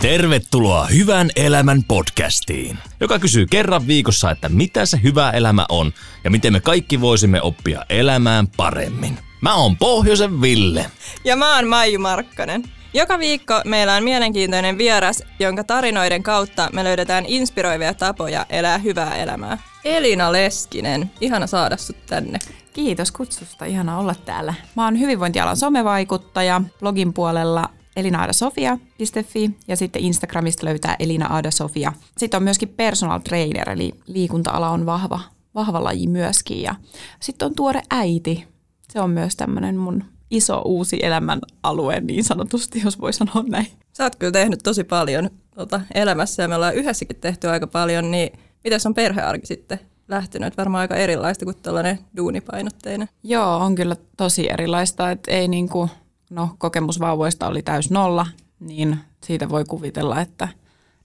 Tervetuloa Hyvän elämän podcastiin, joka kysyy kerran viikossa, että mitä se hyvä elämä on ja miten me kaikki voisimme oppia elämään paremmin. Mä oon Pohjoisen Ville. Ja mä oon Maiju Markkanen. Joka viikko meillä on mielenkiintoinen vieras, jonka tarinoiden kautta me löydetään inspiroivia tapoja elää hyvää elämää. Elina Leskinen, ihana saada sut tänne. Kiitos kutsusta, ihana olla täällä. Mä oon hyvinvointialan somevaikuttaja blogin puolella elinaadasofia.fi ja sitten Instagramista löytää Elina Aada Sofia. Sitten on myöskin personal trainer, eli liikunta-ala on vahva, vahva laji myöskin. Ja sitten on tuore äiti. Se on myös tämmöinen mun iso uusi elämän alue niin sanotusti, jos voi sanoa näin. Sä oot kyllä tehnyt tosi paljon tota, elämässä ja me ollaan yhdessäkin tehty aika paljon, niin miten on perhearki sitten lähtenyt? Varmaan aika erilaista kuin tällainen duunipainotteinen. Joo, on kyllä tosi erilaista, että ei niinku, no kokemus vauvoista oli täys nolla, niin siitä voi kuvitella, että,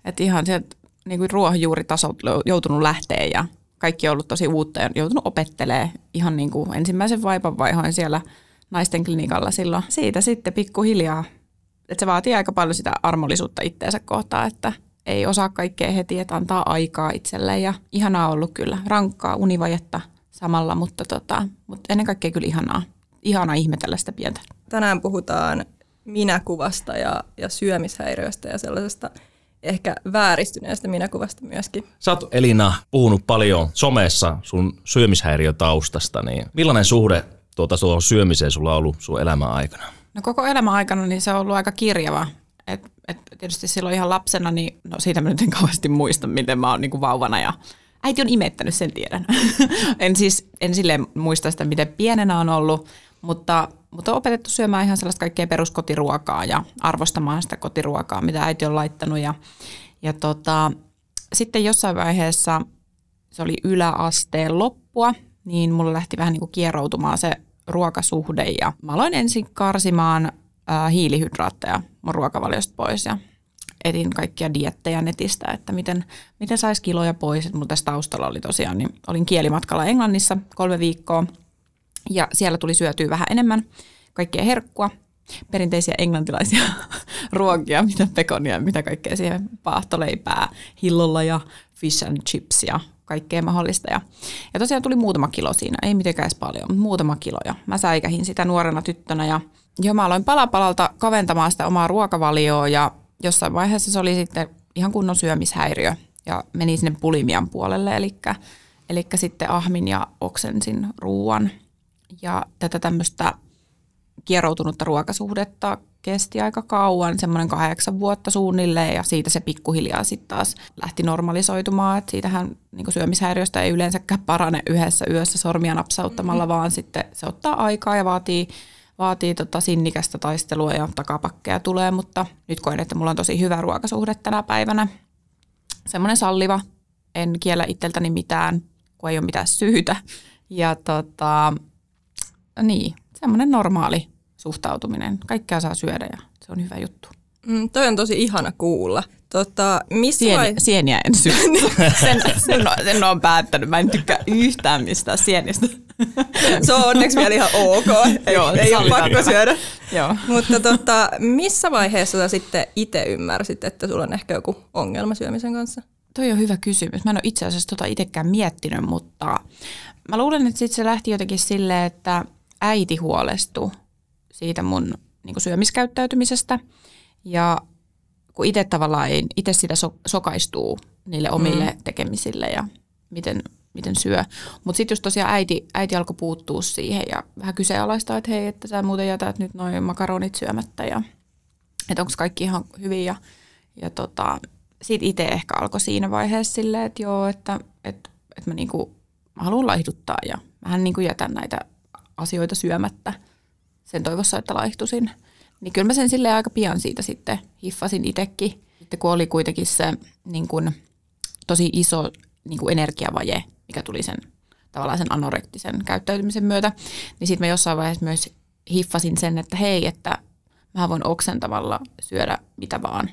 että ihan sieltä niin kuin ruohonjuuritasot joutunut lähteä ja kaikki on ollut tosi uutta ja joutunut opettelee ihan niin kuin ensimmäisen vaipan vaihoin siellä naisten klinikalla silloin. Siitä sitten pikkuhiljaa, että se vaatii aika paljon sitä armollisuutta itteensä kohtaan, että ei osaa kaikkea heti, että antaa aikaa itselleen ja ihanaa ollut kyllä, rankkaa univajetta samalla, mutta, tota, mutta ennen kaikkea kyllä ihanaa, ihanaa ihmetellä sitä pientä. Tänään puhutaan minäkuvasta ja, ja syömishäiriöistä ja sellaisesta ehkä vääristyneestä minäkuvasta myöskin. Sä oot Elina puhunut paljon somessa sun syömishäiriötaustasta, niin millainen suhde tuota tuohon syömiseen sulla on ollut sun elämän aikana? No koko elämän aikana niin se on ollut aika kirjava. Et, et tietysti silloin ihan lapsena, niin no siitä mä nyt en kauheasti muista, miten mä oon niin vauvana ja äiti on imettänyt, sen tiedän. en siis en silleen muista sitä, miten pienenä on ollut, mutta, mutta on opetettu syömään ihan sellaista kaikkea peruskotiruokaa ja arvostamaan sitä kotiruokaa, mitä äiti on laittanut. Ja, ja tota, sitten jossain vaiheessa, se oli yläasteen loppua, niin mulla lähti vähän niin kuin kieroutumaan se ruokasuhde ja mä aloin ensin karsimaan ää, hiilihydraatteja mun ruokavaliosta pois ja etin kaikkia diettejä netistä, että miten, miten saisi kiloja pois. Mutta tässä taustalla oli tosiaan, niin olin kielimatkalla Englannissa kolme viikkoa ja siellä tuli syötyä vähän enemmän kaikkea herkkua, perinteisiä englantilaisia ruokia, mitä pekonia, mitä kaikkea siihen paahtoleipää, hillolla ja fish and chips ja kaikkea mahdollista. Ja, ja tosiaan tuli muutama kilo siinä, ei mitenkään edes paljon, mutta muutama kilo. Ja mä säikähin sitä nuorena tyttönä ja jo mä aloin palapalalta kaventamaan sitä omaa ruokavalioa ja jossain vaiheessa se oli sitten ihan kunnon syömishäiriö ja meni sinne pulimian puolelle, eli, eli sitten ahmin ja oksensin ruuan. Ja tätä tämmöistä kieroutunutta ruokasuhdetta kesti aika kauan, semmoinen kahdeksan vuotta suunnilleen ja siitä se pikkuhiljaa sitten taas lähti normalisoitumaan, että siitähän niin syömishäiriöstä ei yleensäkään parane yhdessä yössä sormia napsauttamalla, mm-hmm. vaan sitten se ottaa aikaa ja vaatii, vaatii tota sinnikästä taistelua ja takapakkeja tulee, mutta nyt koen, että mulla on tosi hyvä ruokasuhde tänä päivänä. Semmoinen salliva, en kiellä itseltäni mitään, kun ei ole mitään syytä. Ja tota, niin, semmoinen normaali suhtautuminen. Kaikkea saa syödä ja se on hyvä juttu. Mm, toi on tosi ihana kuulla. Tota, missä Sieni, vai... Sieniä en syö. sen, sen, on, sen on päättänyt. Mä en tykkää yhtään mistään sienistä. se on onneksi vielä ihan ok. Ei, Joo, ei ole pakko tämä. syödä. Joo. Mutta tota, missä vaiheessa sä sitten itse ymmärsit, että sulla on ehkä joku ongelma syömisen kanssa? Toi on hyvä kysymys. Mä en ole itse asiassa tota itsekään miettinyt, mutta mä luulen, että sit se lähti jotenkin silleen, että äiti huolestui siitä mun niin syömiskäyttäytymisestä. Ja kun itse tavallaan ei, itse sitä so, sokaistuu niille omille mm. tekemisille ja miten, miten syö. Mutta sitten just tosiaan äiti, äiti alkoi puuttua siihen ja vähän kyseenalaistaa, että hei, että sä muuten jätät nyt noin makaronit syömättä ja että onko kaikki ihan hyvin. Ja, ja tota, sitten itse ehkä alkoi siinä vaiheessa silleen, että joo, että, että, että mä, niinku, mä haluan laihduttaa ja vähän niinku jätän näitä asioita syömättä sen toivossa, että laihtuisin. Niin kyllä mä sen sille aika pian siitä sitten hiffasin itsekin. Sitten kun oli kuitenkin se niin kun, tosi iso niin kun energiavaje, mikä tuli sen tavallaan sen anorektisen käyttäytymisen myötä, niin sitten mä jossain vaiheessa myös hiffasin sen, että hei, että mä voin oksentavalla syödä mitä vaan,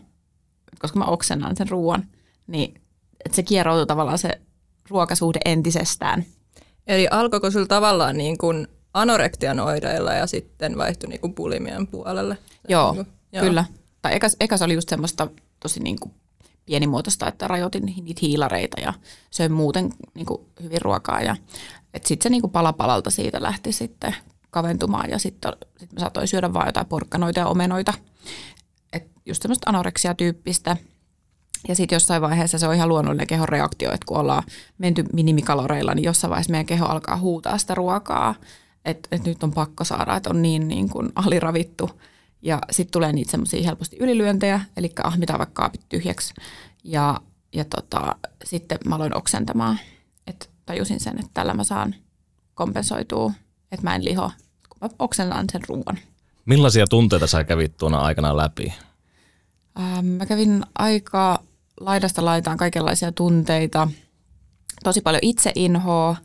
koska mä oksennan sen ruoan, niin että se kieroutui tavallaan se ruokasuhde entisestään. Eli alkoiko sulla tavallaan niin kuin anorektian oireilla ja sitten vaihtui niinku bulimian puolelle. Joo, niin kuin, joo. kyllä. Tai ekas, ekas oli just semmoista tosi niin kuin pienimuotoista, että rajoitin niitä hiilareita ja söin muuten niin kuin hyvin ruokaa. Ja sitten se niin kuin pala palalta siitä lähti sitten kaventumaan ja sitten sit mä saatoin syödä vaan jotain porkkanoita ja omenoita. Et just semmoista anoreksia-tyyppistä. Ja sitten jossain vaiheessa se on ihan luonnollinen kehon reaktio, että kun ollaan menty minimikaloreilla, niin jossain vaiheessa meidän keho alkaa huutaa sitä ruokaa, että, että nyt on pakko saada, että on niin, niin kuin aliravittu. Ja sitten tulee niitä semmoisia helposti ylilyöntejä, eli ahmitaan vaikka kaapit tyhjäksi. Ja, ja tota, sitten mä aloin oksentamaan, että tajusin sen, että tällä mä saan kompensoitua, että mä en liho, kun mä oksennan sen ruoan. Millaisia tunteita sä kävit tuona aikana läpi? Ähm, mä kävin aika laidasta laitaan kaikenlaisia tunteita, tosi paljon itseinhoa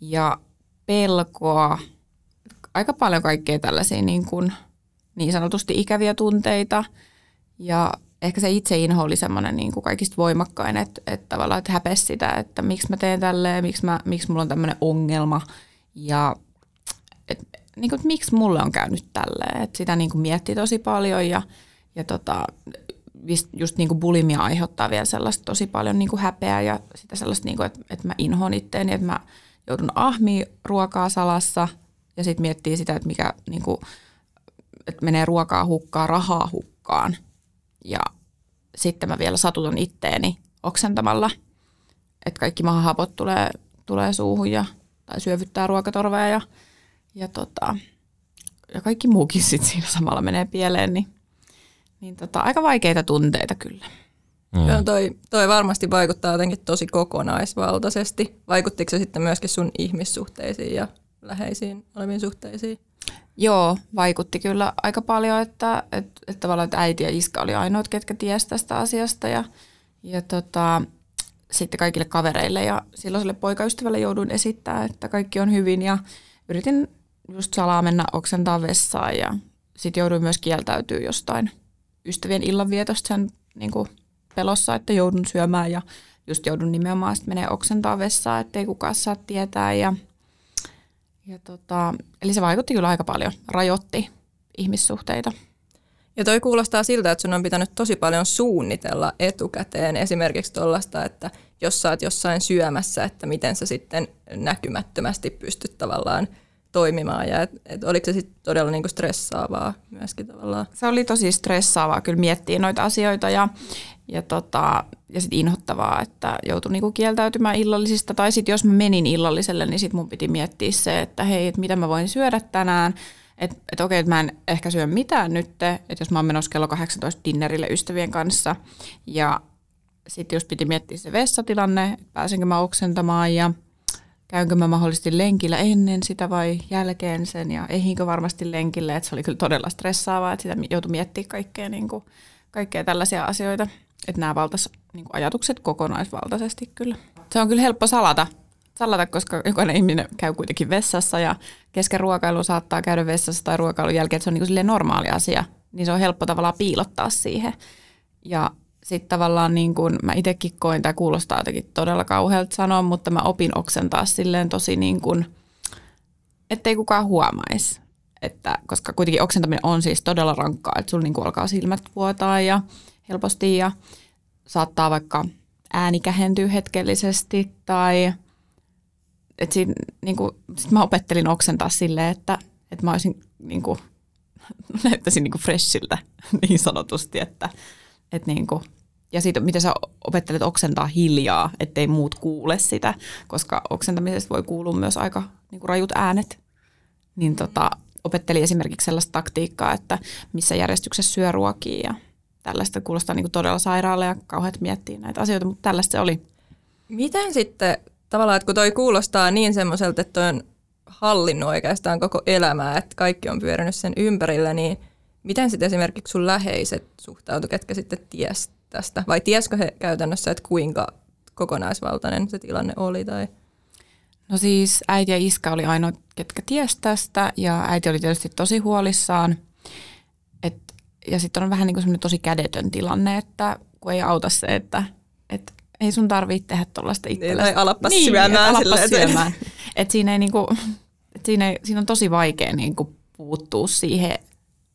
ja pelkoa, aika paljon kaikkea tällaisia niin, kuin, niin sanotusti ikäviä tunteita. Ja ehkä se itseinho oli semmoinen niin kuin kaikista voimakkain, että, että tavallaan että häpesi sitä, että miksi mä teen tälleen, miksi, mä, miksi mulla on tämmöinen ongelma. Ja et, niin kuin, että miksi mulle on käynyt tälleen. Että sitä niin kuin mietti tosi paljon ja, ja tota, just niin kuin bulimia aiheuttaa vielä sellaista tosi paljon niin kuin häpeää ja sitä sellaista, niin kuin, että, että mä inhoon itteeni, että mä joudun ahmi ruokaa salassa ja sitten miettii sitä, että mikä niin kuin, että menee ruokaa hukkaan, rahaa hukkaan ja sitten mä vielä satutan itteeni oksentamalla, että kaikki mahahapot tulee, tulee suuhun ja, tai syövyttää ruokatorvea ja, ja, tota, ja kaikki muukin sitten siinä samalla menee pieleen, niin, niin tota, aika vaikeita tunteita kyllä. Mm. Joo, toi, toi varmasti vaikuttaa jotenkin tosi kokonaisvaltaisesti. Vaikuttiko se sitten myöskin sun ihmissuhteisiin ja läheisiin oleviin suhteisiin? Joo, vaikutti kyllä aika paljon, että, että, että tavallaan että äiti ja iska oli ainoat, ketkä tiesi tästä asiasta ja, ja tota, sitten kaikille kavereille ja silloiselle poikaystävälle jouduin esittää, että kaikki on hyvin ja yritin just salaa mennä oksentaa vessaan ja sitten jouduin myös kieltäytyä jostain ystävien illanvietosta sen niin kuin pelossa, että joudun syömään ja just joudun nimenomaan sitten menee oksentaa vessaan, ettei kukaan saa tietää ja ja tota, eli se vaikutti kyllä aika paljon, rajoitti ihmissuhteita. Ja toi kuulostaa siltä, että sun on pitänyt tosi paljon suunnitella etukäteen esimerkiksi tuollaista, että jos sä oot jossain syömässä, että miten sä sitten näkymättömästi pystyt tavallaan toimimaan ja et, et oliko se sitten todella niinku stressaavaa myöskin tavallaan? Se oli tosi stressaavaa kyllä miettiä noita asioita ja, ja, tota, ja sitten inhottavaa, että joutui niinku kieltäytymään illallisista. Tai sitten jos mä menin illalliselle, niin sitten mun piti miettiä se, että hei, et mitä mä voin syödä tänään, että et okei, että mä en ehkä syö mitään nyt, että jos mä oon menossa kello 18 dinnerille ystävien kanssa. Ja sitten just piti miettiä se vessatilanne, että pääsenkö mä oksentamaan ja käynkö mä mahdollisesti lenkillä ennen sitä vai jälkeen sen ja ehinkö varmasti lenkille, että se oli kyllä todella stressaavaa, että sitä joutui miettimään kaikkea, niin kuin, kaikkea tällaisia asioita, että nämä valtas niin kuin ajatukset kokonaisvaltaisesti kyllä. Se on kyllä helppo salata, salata, koska jokainen ihminen käy kuitenkin vessassa ja kesken ruokailu saattaa käydä vessassa tai ruokailun jälkeen, että se on niin kuin normaali asia, niin se on helppo tavallaan piilottaa siihen. Ja sitten tavallaan niin kun mä itsekin koin, tämä kuulostaa jotenkin todella kauhealta sanoa, mutta mä opin oksentaa silleen tosi niin kuin, ettei kukaan huomaisi. Että, koska kuitenkin oksentaminen on siis todella rankkaa, että sulla niin kuin alkaa silmät vuotaa ja helposti ja saattaa vaikka ääni kähentyä hetkellisesti tai että siinä, niin kuin, sit mä opettelin oksentaa silleen, että, että mä olisin niin kuin, näyttäisin niin kuin freshiltä niin sanotusti, että, että niin kuin, ja siitä, miten sä opettelet oksentaa hiljaa, ettei muut kuule sitä, koska oksentamisesta voi kuulua myös aika niin kuin rajut äänet. Niin tota, opetteli esimerkiksi sellaista taktiikkaa, että missä järjestyksessä syö ruokia ja tällaista kuulostaa niin kuin todella sairaalle ja kauheat miettiä näitä asioita, mutta tällaista se oli. Miten sitten tavallaan, että kun toi kuulostaa niin semmoiselta, että toi on hallinnut oikeastaan koko elämää, että kaikki on pyörinyt sen ympärillä, niin miten sitten esimerkiksi sun läheiset suhtautu, ketkä sitten ties tästä? Vai tiesikö he käytännössä, että kuinka kokonaisvaltainen se tilanne oli? Tai? No siis äiti ja iska oli ainoa, ketkä ties tästä ja äiti oli tietysti tosi huolissaan. Ja sitten on vähän niin kuin tosi kädetön tilanne, että kun ei auta se, että et ei sun tarvitse tehdä tuollaista itsellesi. Niin, alappas niin, syömään. Alappas syömään. Et siinä, ei kuin, niinku, et siinä, ei, siinä on tosi vaikea kuin niinku puuttua siihen,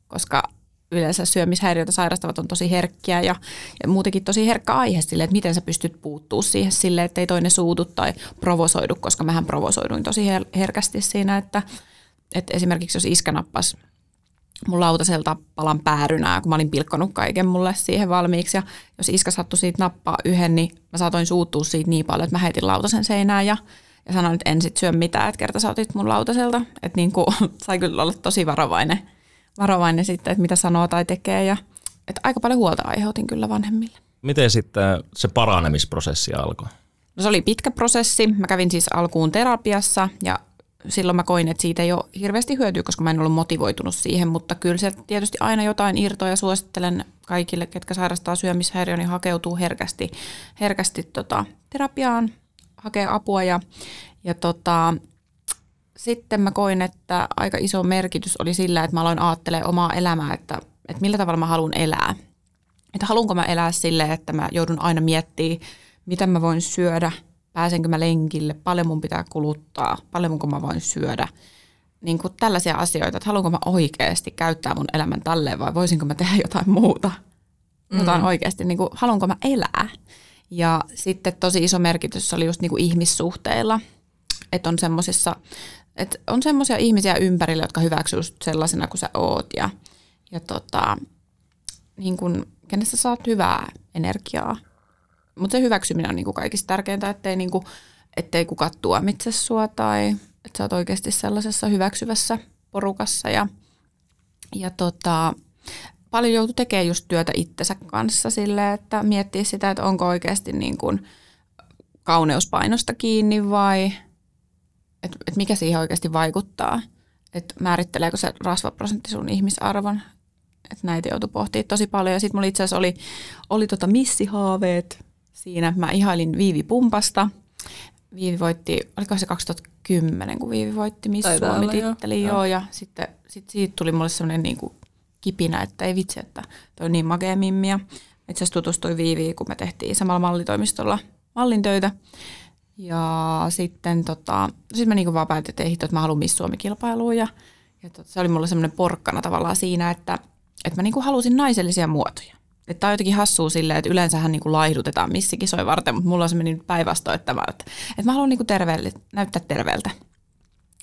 koska yleensä syömishäiriöitä sairastavat on tosi herkkiä ja, ja muutenkin tosi herkkä aihe sille, että miten sä pystyt puuttuu siihen sille, että ei toinen suutu tai provosoidu, koska mähän provosoiduin tosi her- herkästi siinä, että, että esimerkiksi jos iskä nappasi mun lautaselta palan päärynää, kun mä olin pilkkonut kaiken mulle siihen valmiiksi. Ja jos iskä sattui siitä nappaa yhden, niin mä saatoin suuttua siitä niin paljon, että mä heitin lautasen seinään ja, ja sanoin, että en sit syö mitään, että kerta sä otit mun lautaselta. Että niin kuin, sai kyllä olla tosi varovainen, varovainen sitten, että mitä sanoo tai tekee. Ja, että aika paljon huolta aiheutin kyllä vanhemmille. Miten sitten se paranemisprosessi alkoi? No se oli pitkä prosessi. Mä kävin siis alkuun terapiassa ja silloin mä koin, että siitä ei ole hirveästi hyötyä, koska mä en ollut motivoitunut siihen, mutta kyllä se tietysti aina jotain irtoa ja suosittelen kaikille, ketkä sairastaa syömishäiriö, niin hakeutuu herkästi, herkästi tota, terapiaan, hakee apua ja, ja tota, sitten mä koin, että aika iso merkitys oli sillä, että mä aloin ajattelemaan omaa elämää, että, että millä tavalla mä haluan elää. Että haluanko mä elää silleen, että mä joudun aina miettimään, mitä mä voin syödä – pääsenkö mä lenkille, paljon mun pitää kuluttaa, paljon mä voin syödä. Niin kuin tällaisia asioita, että haluanko mä oikeasti käyttää mun elämän tälleen vai voisinko mä tehdä jotain muuta. Jotain mm. oikeasti, niin kuin, haluanko mä elää. Ja sitten tosi iso merkitys oli just niin kuin ihmissuhteilla, että on semmoisissa, että on semmoisia ihmisiä ympärillä, jotka hyväksyvät sellaisena kuin sä oot ja, ja tota, niin kuin, kenestä saat hyvää energiaa mutta se hyväksyminen on niin kuin kaikista tärkeintä, ettei, niin kuin, ettei kukaan tuomitse sua tai että sä oot oikeasti sellaisessa hyväksyvässä porukassa. Ja, ja tota, paljon joutuu tekemään just työtä itsensä kanssa sille, että miettii sitä, että onko oikeasti niin kuin kauneuspainosta kiinni vai että et mikä siihen oikeasti vaikuttaa. Että määritteleekö se rasvaprosentti sun ihmisarvon. Että näitä joutui pohtimaan tosi paljon. Ja sitten mulla itse asiassa oli, oli tota missihaaveet siinä. Mä ihailin Viivi Pumpasta. Viivi voitti, oliko se 2010, kun Viivi voitti Miss Suomi-titteli, joo. joo. Ja sitten sit siitä tuli mulle semmoinen niin kuin kipinä, että ei vitsi, että toi on niin makea mimmi. itse asiassa tutustui Viiviin, kun me tehtiin samalla mallitoimistolla mallin töitä. Ja sitten tota, sit mä niin vaan päätin, että ei hitto, että mä haluan Miss Suomi-kilpailuun. Ja, ja tota, se oli mulle semmoinen porkkana tavallaan siinä, että, että mä niin halusin naisellisia muotoja. Että tämä on jotenkin hassua silleen, että yleensähän niin kuin laihdutetaan missikisoja varten, mutta mulla on se meni päinvastoin, että, mä, että, että mä haluan niin kuin terveelle, näyttää terveeltä.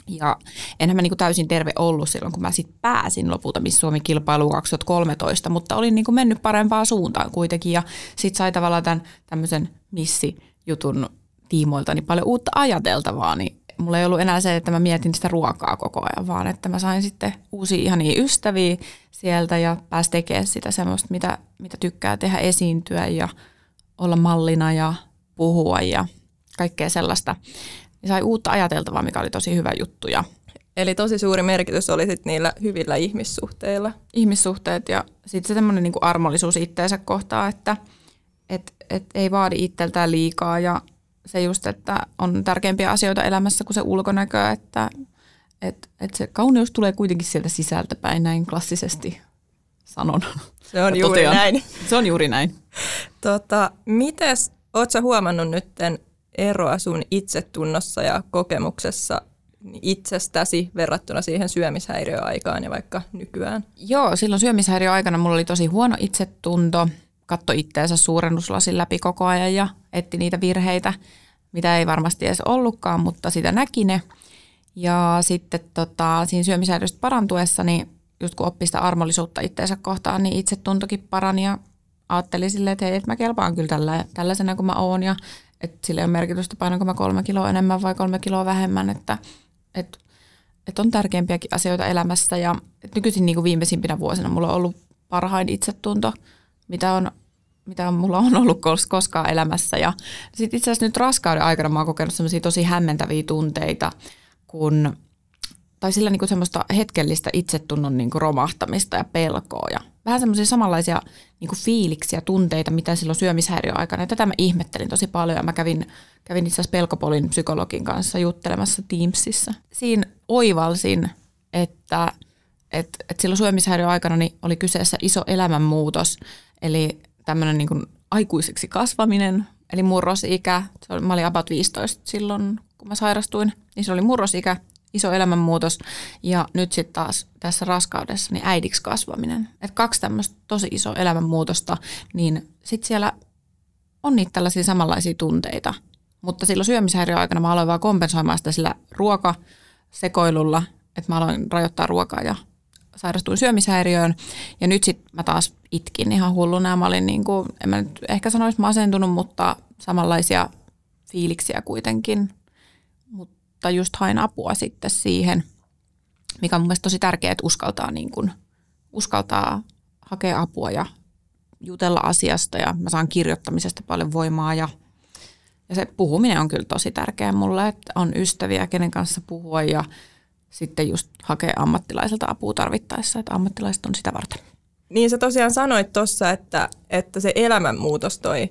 Ja enhän mä niin kuin täysin terve ollut silloin, kun mä sitten pääsin lopulta Miss Suomi-kilpailuun 2013, mutta olin niin kuin mennyt parempaan suuntaan kuitenkin. Ja sitten sai tavallaan tämän tämmöisen missijutun tiimoilta niin paljon uutta ajateltavaa, niin mulla ei ollut enää se, että mä mietin sitä ruokaa koko ajan, vaan että mä sain sitten uusia ihania ystäviä sieltä ja pääsi tekemään sitä semmoista, mitä, mitä tykkää tehdä, esiintyä ja olla mallina ja puhua ja kaikkea sellaista. Ja sai uutta ajateltavaa, mikä oli tosi hyvä juttu. Ja Eli tosi suuri merkitys oli sit niillä hyvillä ihmissuhteilla. Ihmissuhteet ja sitten se semmoinen niinku armollisuus itteensä kohtaa, että et, et ei vaadi itseltään liikaa ja se just, että on tärkeimpiä asioita elämässä kuin se ulkonäkö, että et, et se kauneus tulee kuitenkin sieltä sisältä päin, näin klassisesti sanon. Se on juuri totean. näin. Se on juuri näin. Tota, mites, ootko huomannut nytten eroa sun itsetunnossa ja kokemuksessa itsestäsi verrattuna siihen syömishäiriöaikaan ja vaikka nykyään? Joo, silloin syömishäiriöaikana mulla oli tosi huono itsetunto – katto itteensä suurennuslasin läpi koko ajan ja etti niitä virheitä, mitä ei varmasti edes ollutkaan, mutta sitä näki ne. Ja sitten tota, siinä syömisäädöstä parantuessa, niin just kun oppi sitä armollisuutta itteensä kohtaan, niin itse tuntokin parani ja ajattelin silleen, että hei, että mä kelpaan kyllä tällä, tällaisena kuin mä oon ja että sillä ei ole merkitystä painanko mä kolme kiloa enemmän vai kolme kiloa vähemmän, että, että, että on tärkeimpiäkin asioita elämässä ja nykyisin niin kuin viimeisimpinä vuosina mulla on ollut parhain itsetunto – mitä, on, mitä mulla on ollut koskaan elämässä. Ja sitten itse asiassa nyt raskauden aikana mä oon kokenut semmoisia tosi hämmentäviä tunteita, kun, tai sillä niinku semmoista hetkellistä itsetunnon niinku romahtamista ja pelkoa ja vähän semmoisia samanlaisia niinku fiiliksiä, tunteita, mitä silloin syömishäiriöaikana. Ja tätä mä ihmettelin tosi paljon ja mä kävin, kävin itse asiassa Pelkopolin psykologin kanssa juttelemassa Teamsissa. Siinä oivalsin, että et, et silloin syömishäiriöaikana niin oli kyseessä iso elämänmuutos – Eli tämmöinen niin aikuiseksi kasvaminen, eli murrosikä. Se oli, mä olin about 15 silloin, kun mä sairastuin, niin se oli murrosikä. iso elämänmuutos. Ja nyt sitten taas tässä raskaudessa niin äidiksi kasvaminen. Et kaksi tämmöistä tosi iso elämänmuutosta, niin sitten siellä on niitä tällaisia samanlaisia tunteita. Mutta silloin syömishäiriön aikana mä aloin vaan kompensoimaan sitä sillä ruokasekoilulla, että mä aloin rajoittaa ruokaa ja sairastuin syömishäiriöön. Ja nyt sitten mä taas itkin ihan hulluna mä olin niin kuin, en mä nyt ehkä sanoisi masentunut, mutta samanlaisia fiiliksiä kuitenkin. Mutta just hain apua sitten siihen, mikä on mun mielestä tosi tärkeää, että uskaltaa, niin kuin, uskaltaa hakea apua ja jutella asiasta ja mä saan kirjoittamisesta paljon voimaa ja, ja se puhuminen on kyllä tosi tärkeää mulle, että on ystäviä, kenen kanssa puhua ja sitten just hakea ammattilaiselta apua tarvittaessa, että ammattilaiset on sitä varten. Niin sä tosiaan sanoit tuossa, että, että se elämänmuutos toi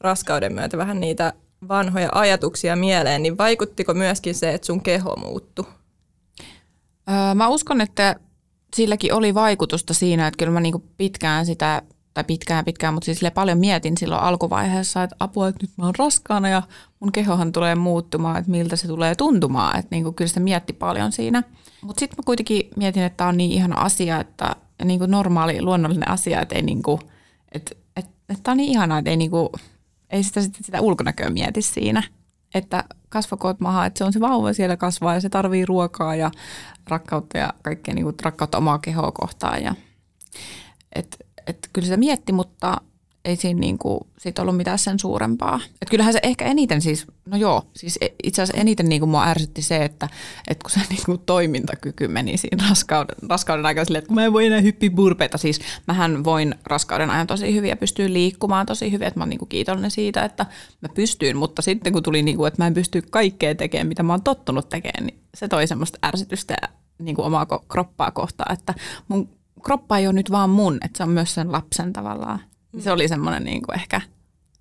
raskauden myötä vähän niitä vanhoja ajatuksia mieleen, niin vaikuttiko myöskin se, että sun keho muuttui? Öö, mä uskon, että silläkin oli vaikutusta siinä, että kyllä mä niinku pitkään sitä, tai pitkään pitkään, mutta siis paljon mietin silloin alkuvaiheessa, että apua, että nyt mä oon raskaana ja mun kehohan tulee muuttumaan, että miltä se tulee tuntumaan. Että niinku kyllä sitä mietti paljon siinä. Mutta sitten mä kuitenkin mietin, että tämä on niin ihana asia, että niinku normaali, luonnollinen asia, että ei niinku, että, että, että tämä on niin ihanaa, että ei niinku, ei sitä, sitä, sitä ulkonäköä mieti siinä. Että kasvakoot maha, että se on se vauva siellä kasvaa ja se tarvii ruokaa ja rakkautta ja kaikkea niin kuin, rakkautta omaa kehoa kohtaan. Ja, et, et, kyllä se mietti, mutta ei siinä niin kuin, sit ollut mitään sen suurempaa. Et kyllähän se ehkä eniten siis, no joo, siis e, itse asiassa eniten niin kuin mua ärsytti se, että, että kun se niin kuin toimintakyky meni siinä raskauden, raskauden aikana silleen, että kun mä en voi enää hyppiä burpeita, siis mähän voin raskauden ajan tosi hyvin ja pystyy liikkumaan tosi hyvin, että mä oon niin kuin kiitollinen siitä, että mä pystyin, mutta sitten kun tuli niin kuin, että mä en pysty kaikkea tekemään, mitä mä oon tottunut tekemään, niin se toi semmoista ärsytystä niin kuin omaa kroppaa kohtaan, että mun kroppa ei ole nyt vaan mun, että se on myös sen lapsen tavallaan niin se oli semmoinen niin kuin ehkä,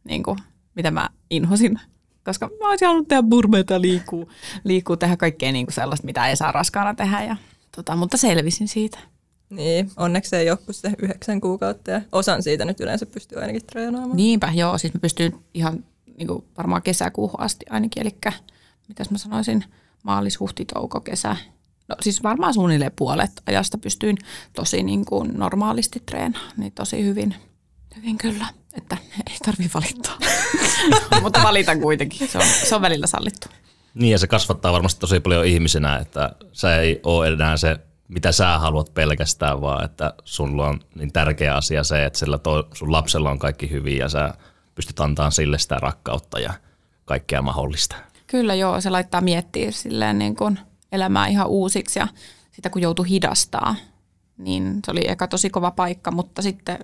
niin kuin, mitä mä inhosin. Koska mä olisin halunnut tehdä burmeita liikkuu, liikkuu tehdä kaikkea niin kuin sellaista, mitä ei saa raskaana tehdä. Ja, tota, mutta selvisin siitä. Niin, onneksi se ei ole kuin se yhdeksän kuukautta ja osan siitä nyt yleensä pystyy ainakin treenaamaan. Niinpä, joo. Siis mä pystyn ihan niin kuin varmaan kesäkuuhun asti ainakin. Eli mitäs mä sanoisin, maalis, huhti, touko, kesä. No siis varmaan suunnilleen puolet ajasta pystyin tosi niin kuin normaalisti treenaamaan, niin tosi hyvin – Hyvin kyllä, että ei tarvi valittaa. Mutta valitan kuitenkin, se on, se on välillä sallittu. Niin ja se kasvattaa varmasti tosi paljon ihmisenä, että sä ei ole enää se, mitä sä haluat pelkästään, vaan että sulla on niin tärkeä asia se, että sillä to, sun lapsella on kaikki hyvin ja sä pystyt antamaan sille sitä rakkautta ja kaikkea mahdollista. Kyllä joo, se laittaa miettiä silleen niin kuin elämää ihan uusiksi ja sitä kun joutui hidastaa, niin se oli eka tosi kova paikka, mutta sitten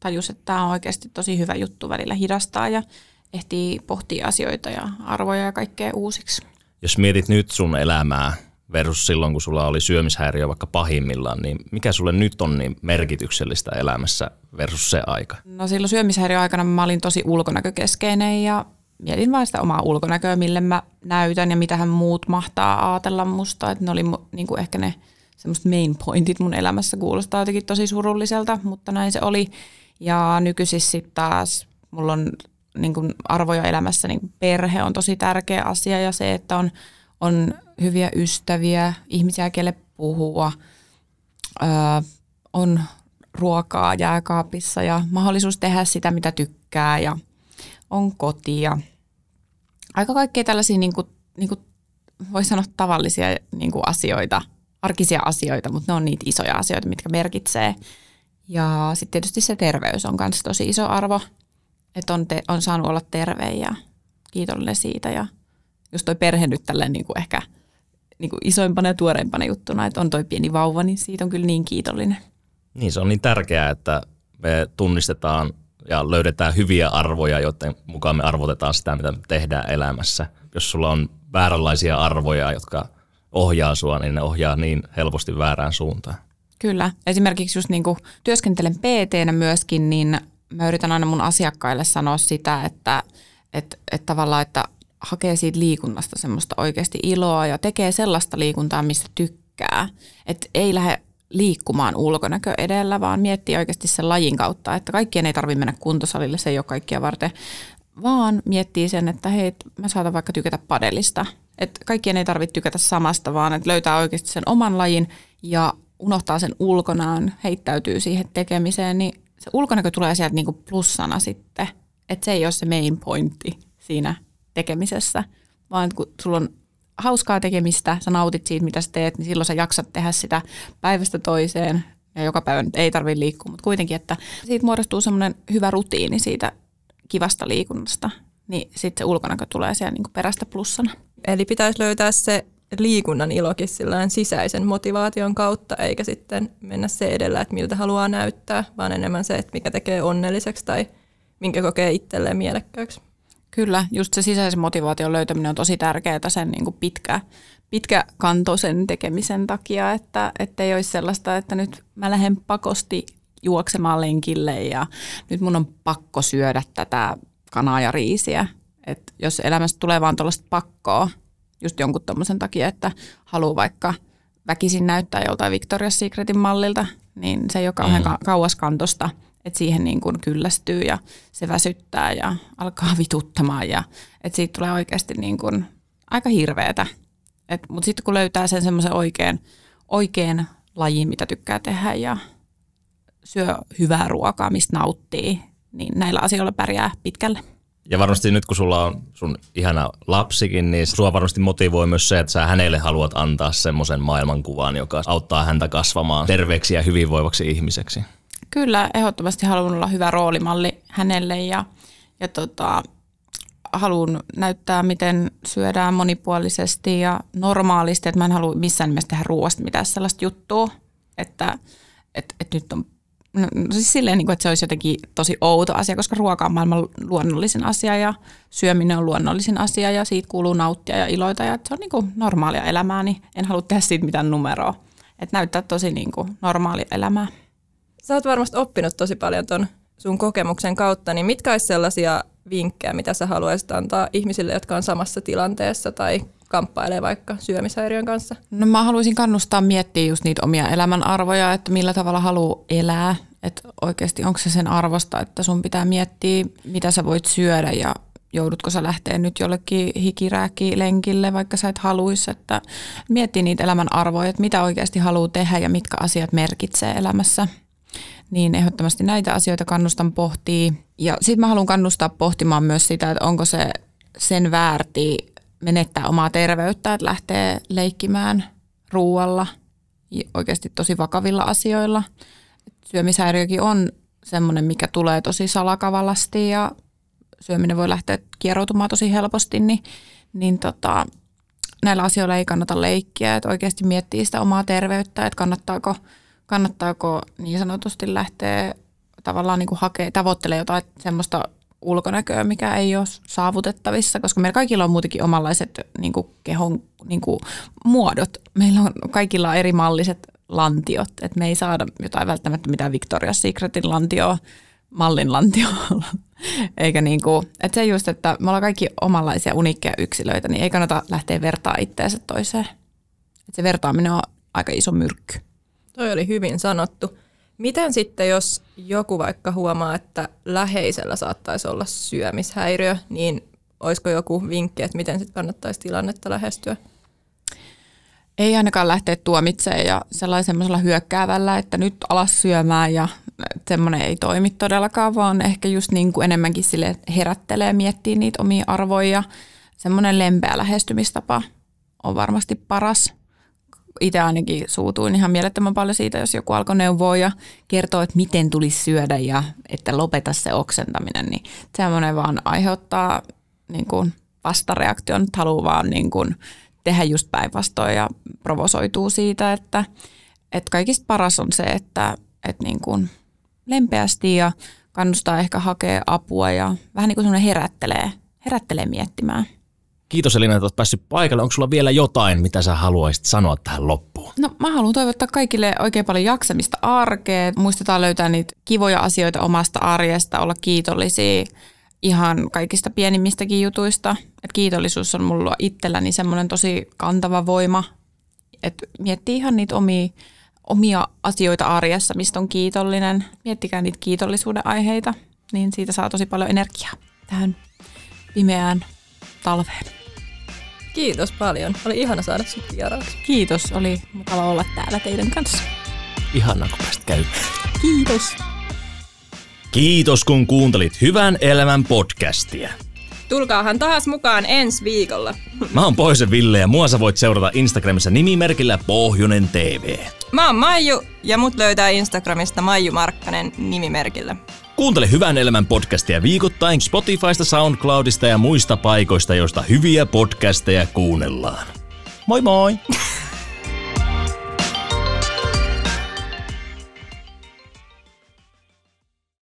tajus, että tämä on oikeasti tosi hyvä juttu välillä hidastaa ja ehtii pohtia asioita ja arvoja ja kaikkea uusiksi. Jos mietit nyt sun elämää versus silloin, kun sulla oli syömishäiriö vaikka pahimmillaan, niin mikä sulle nyt on niin merkityksellistä elämässä versus se aika? No silloin syömishäiriö aikana mä olin tosi ulkonäkökeskeinen ja mietin vain sitä omaa ulkonäköä, mille mä näytän ja mitä hän muut mahtaa ajatella musta. Että ne oli niin kuin ehkä ne semmoiset main pointit mun elämässä kuulostaa jotenkin tosi surulliselta, mutta näin se oli. Ja nykyisissä sitten taas mulla on niin kuin arvoja elämässä, niin perhe on tosi tärkeä asia ja se, että on, on hyviä ystäviä, ihmisiä, kelle puhua, öö, on ruokaa jääkaapissa ja mahdollisuus tehdä sitä, mitä tykkää ja on kotia. Aika kaikkea tällaisia, niin kuin, niin kuin voisi sanoa tavallisia niin kuin asioita, arkisia asioita, mutta ne on niitä isoja asioita, mitkä merkitsee – ja sitten tietysti se terveys on myös tosi iso arvo, että on, te, on saanut olla terve ja kiitollinen siitä. Ja just toi perhe nyt tälleen niin kuin ehkä niin kuin isoimpana ja tuoreimpana juttuna, että on toi pieni vauva, niin siitä on kyllä niin kiitollinen. Niin, se on niin tärkeää, että me tunnistetaan ja löydetään hyviä arvoja, joiden mukaan me arvotetaan sitä, mitä me tehdään elämässä. Jos sulla on vääränlaisia arvoja, jotka ohjaa sua, niin ne ohjaa niin helposti väärään suuntaan. Kyllä. Esimerkiksi just niin kuin työskentelen pt myöskin, niin mä yritän aina mun asiakkaille sanoa sitä, että, että, että tavallaan, että hakee siitä liikunnasta semmoista oikeasti iloa ja tekee sellaista liikuntaa, mistä tykkää. Että ei lähde liikkumaan ulkonäkö edellä, vaan miettii oikeasti sen lajin kautta, että kaikkien ei tarvitse mennä kuntosalille, se ei ole kaikkia varten, vaan miettii sen, että hei, mä saatan vaikka tykätä padelista. Että kaikkien ei tarvitse tykätä samasta, vaan että löytää oikeasti sen oman lajin ja unohtaa sen ulkonaan, heittäytyy siihen tekemiseen, niin se ulkonäkö tulee sieltä niinku plussana sitten. Että se ei ole se main pointti siinä tekemisessä, vaan kun sulla on hauskaa tekemistä, sä nautit siitä, mitä sä teet, niin silloin sä jaksat tehdä sitä päivästä toiseen. Ja joka päivä nyt ei tarvitse liikkua, mutta kuitenkin, että siitä muodostuu semmoinen hyvä rutiini siitä kivasta liikunnasta, niin sitten se ulkonäkö tulee siellä niin perästä plussana. Eli pitäisi löytää se liikunnan ilokin sisäisen motivaation kautta, eikä sitten mennä se edellä, että miltä haluaa näyttää, vaan enemmän se, että mikä tekee onnelliseksi tai minkä kokee itselleen mielekkääksi. Kyllä, just se sisäisen motivaation löytäminen on tosi tärkeää sen niin pitkä, pitkäkantoisen tekemisen takia, että ei olisi sellaista, että nyt mä lähden pakosti juoksemaan lenkille ja nyt mun on pakko syödä tätä kanaa ja riisiä. Et jos elämästä tulee vaan tuollaista pakkoa, just jonkun tommosen takia, että haluaa vaikka väkisin näyttää joltain Victoria's Secretin mallilta, niin se ei ole kauhean mm. kauaskantosta, että siihen niin kuin kyllästyy ja se väsyttää ja alkaa vituttamaan ja että siitä tulee oikeasti niin kuin aika hirveetä. Mutta sitten kun löytää sen semmoisen oikean, oikean lajin, mitä tykkää tehdä ja syö hyvää ruokaa, mistä nauttii, niin näillä asioilla pärjää pitkälle. Ja varmasti nyt kun sulla on sun ihana lapsikin, niin sua varmasti motivoi myös se, että sä hänelle haluat antaa semmoisen maailmankuvan, joka auttaa häntä kasvamaan terveeksi ja hyvinvoivaksi ihmiseksi. Kyllä, ehdottomasti haluan olla hyvä roolimalli hänelle ja, ja tota, haluan näyttää, miten syödään monipuolisesti ja normaalisti, että mä en halua missään nimessä tehdä ruoasta mitään sellaista juttua, että, että, että nyt on No, no siis silleen, niin että se olisi jotenkin tosi outo asia, koska ruoka on maailman luonnollisin asia ja syöminen on luonnollisin asia ja siitä kuuluu nauttia ja iloita ja se on niin kuin normaalia elämää, niin en halua tehdä siitä mitään numeroa. Että näyttää tosi niin kuin normaalia elämää. Sä oot varmasti oppinut tosi paljon ton sun kokemuksen kautta, niin mitkä olisi sellaisia vinkkejä, mitä sä haluaisit antaa ihmisille, jotka on samassa tilanteessa tai kamppailee vaikka syömishäiriön kanssa? No mä haluaisin kannustaa miettiä just niitä omia elämänarvoja, että millä tavalla haluaa elää. Että oikeasti onko se sen arvosta, että sun pitää miettiä, mitä sä voit syödä ja joudutko sä lähteä nyt jollekin hikirääki-lenkille, vaikka sä et haluisi, että miettii niitä elämän arvoja, että mitä oikeasti haluaa tehdä ja mitkä asiat merkitsee elämässä. Niin ehdottomasti näitä asioita kannustan pohtia. Ja sitten mä haluan kannustaa pohtimaan myös sitä, että onko se sen väärti menettää omaa terveyttä, että lähtee leikkimään ruualla oikeasti tosi vakavilla asioilla. Syömishäiriökin on semmoinen, mikä tulee tosi salakavallasti ja syöminen voi lähteä kieroutumaan tosi helposti, niin, niin tota, näillä asioilla ei kannata leikkiä, että oikeasti miettii sitä omaa terveyttä, että kannattaako, kannattaako niin sanotusti lähteä tavallaan niin hakee, tavoittelee jotain semmoista ulkonäköä, mikä ei ole saavutettavissa, koska meillä kaikilla on muutenkin omanlaiset niin kuin kehon niin kuin muodot. Meillä on kaikilla eri malliset lantiot, että me ei saada jotain välttämättä mitään Victoria's Secretin lantioa, mallin lantioa. Eikä niin kuin, että se just, että me ollaan kaikki omanlaisia unikkeja yksilöitä, niin ei kannata lähteä vertaa itteensä toiseen. Että se vertaaminen on aika iso myrkky. Toi oli hyvin sanottu. Miten sitten, jos joku vaikka huomaa, että läheisellä saattaisi olla syömishäiriö, niin olisiko joku vinkki, että miten sitten kannattaisi tilannetta lähestyä? Ei ainakaan lähteä tuomitsemaan ja sellaisella hyökkäävällä, että nyt alas syömään ja semmoinen ei toimi todellakaan, vaan ehkä just niin kuin enemmänkin sille herättelee, miettii niitä omia arvoja. Semmoinen lempeä lähestymistapa on varmasti paras itse ainakin suutuin ihan mielettömän paljon siitä, jos joku alkoi neuvoa ja kertoo, että miten tulisi syödä ja että lopeta se oksentaminen, niin semmoinen vaan aiheuttaa niin kuin vastareaktion, että haluaa vaan niin kuin tehdä just päinvastoin ja provosoituu siitä, että, että kaikista paras on se, että, että niin kuin lempeästi ja kannustaa ehkä hakea apua ja vähän niin kuin herättelee, herättelee miettimään. Kiitos Elina, että olet päässyt paikalle. Onko sulla vielä jotain, mitä sä haluaisit sanoa tähän loppuun? No mä haluan toivottaa kaikille oikein paljon jaksamista arkeen. Muistetaan löytää niitä kivoja asioita omasta arjesta, olla kiitollisia ihan kaikista pienimmistäkin jutuista. Et kiitollisuus on mulla itselläni semmoinen tosi kantava voima, että miettii ihan niitä omia, omia asioita arjessa, mistä on kiitollinen. Miettikää niitä kiitollisuuden aiheita, niin siitä saa tosi paljon energiaa tähän pimeään talveen. Kiitos paljon. Oli ihana saada sut vieraaksi. Kiitos, oli mukava olla täällä teidän kanssa. Ihanaa, kun pääsit käymään. Kiitos. Kiitos, kun kuuntelit Hyvän elämän podcastia. Tulkaahan taas mukaan ensi viikolla. Mä oon Pohjoisen Ville ja mua sä voit seurata Instagramissa nimimerkillä Pohjonen TV. Mä oon Maiju ja mut löytää Instagramista Maiju Markkanen nimimerkillä. Kuuntele Hyvän elämän podcastia viikoittain Spotifysta, SoundCloudista ja muista paikoista, joista hyviä podcasteja kuunnellaan. Moi moi!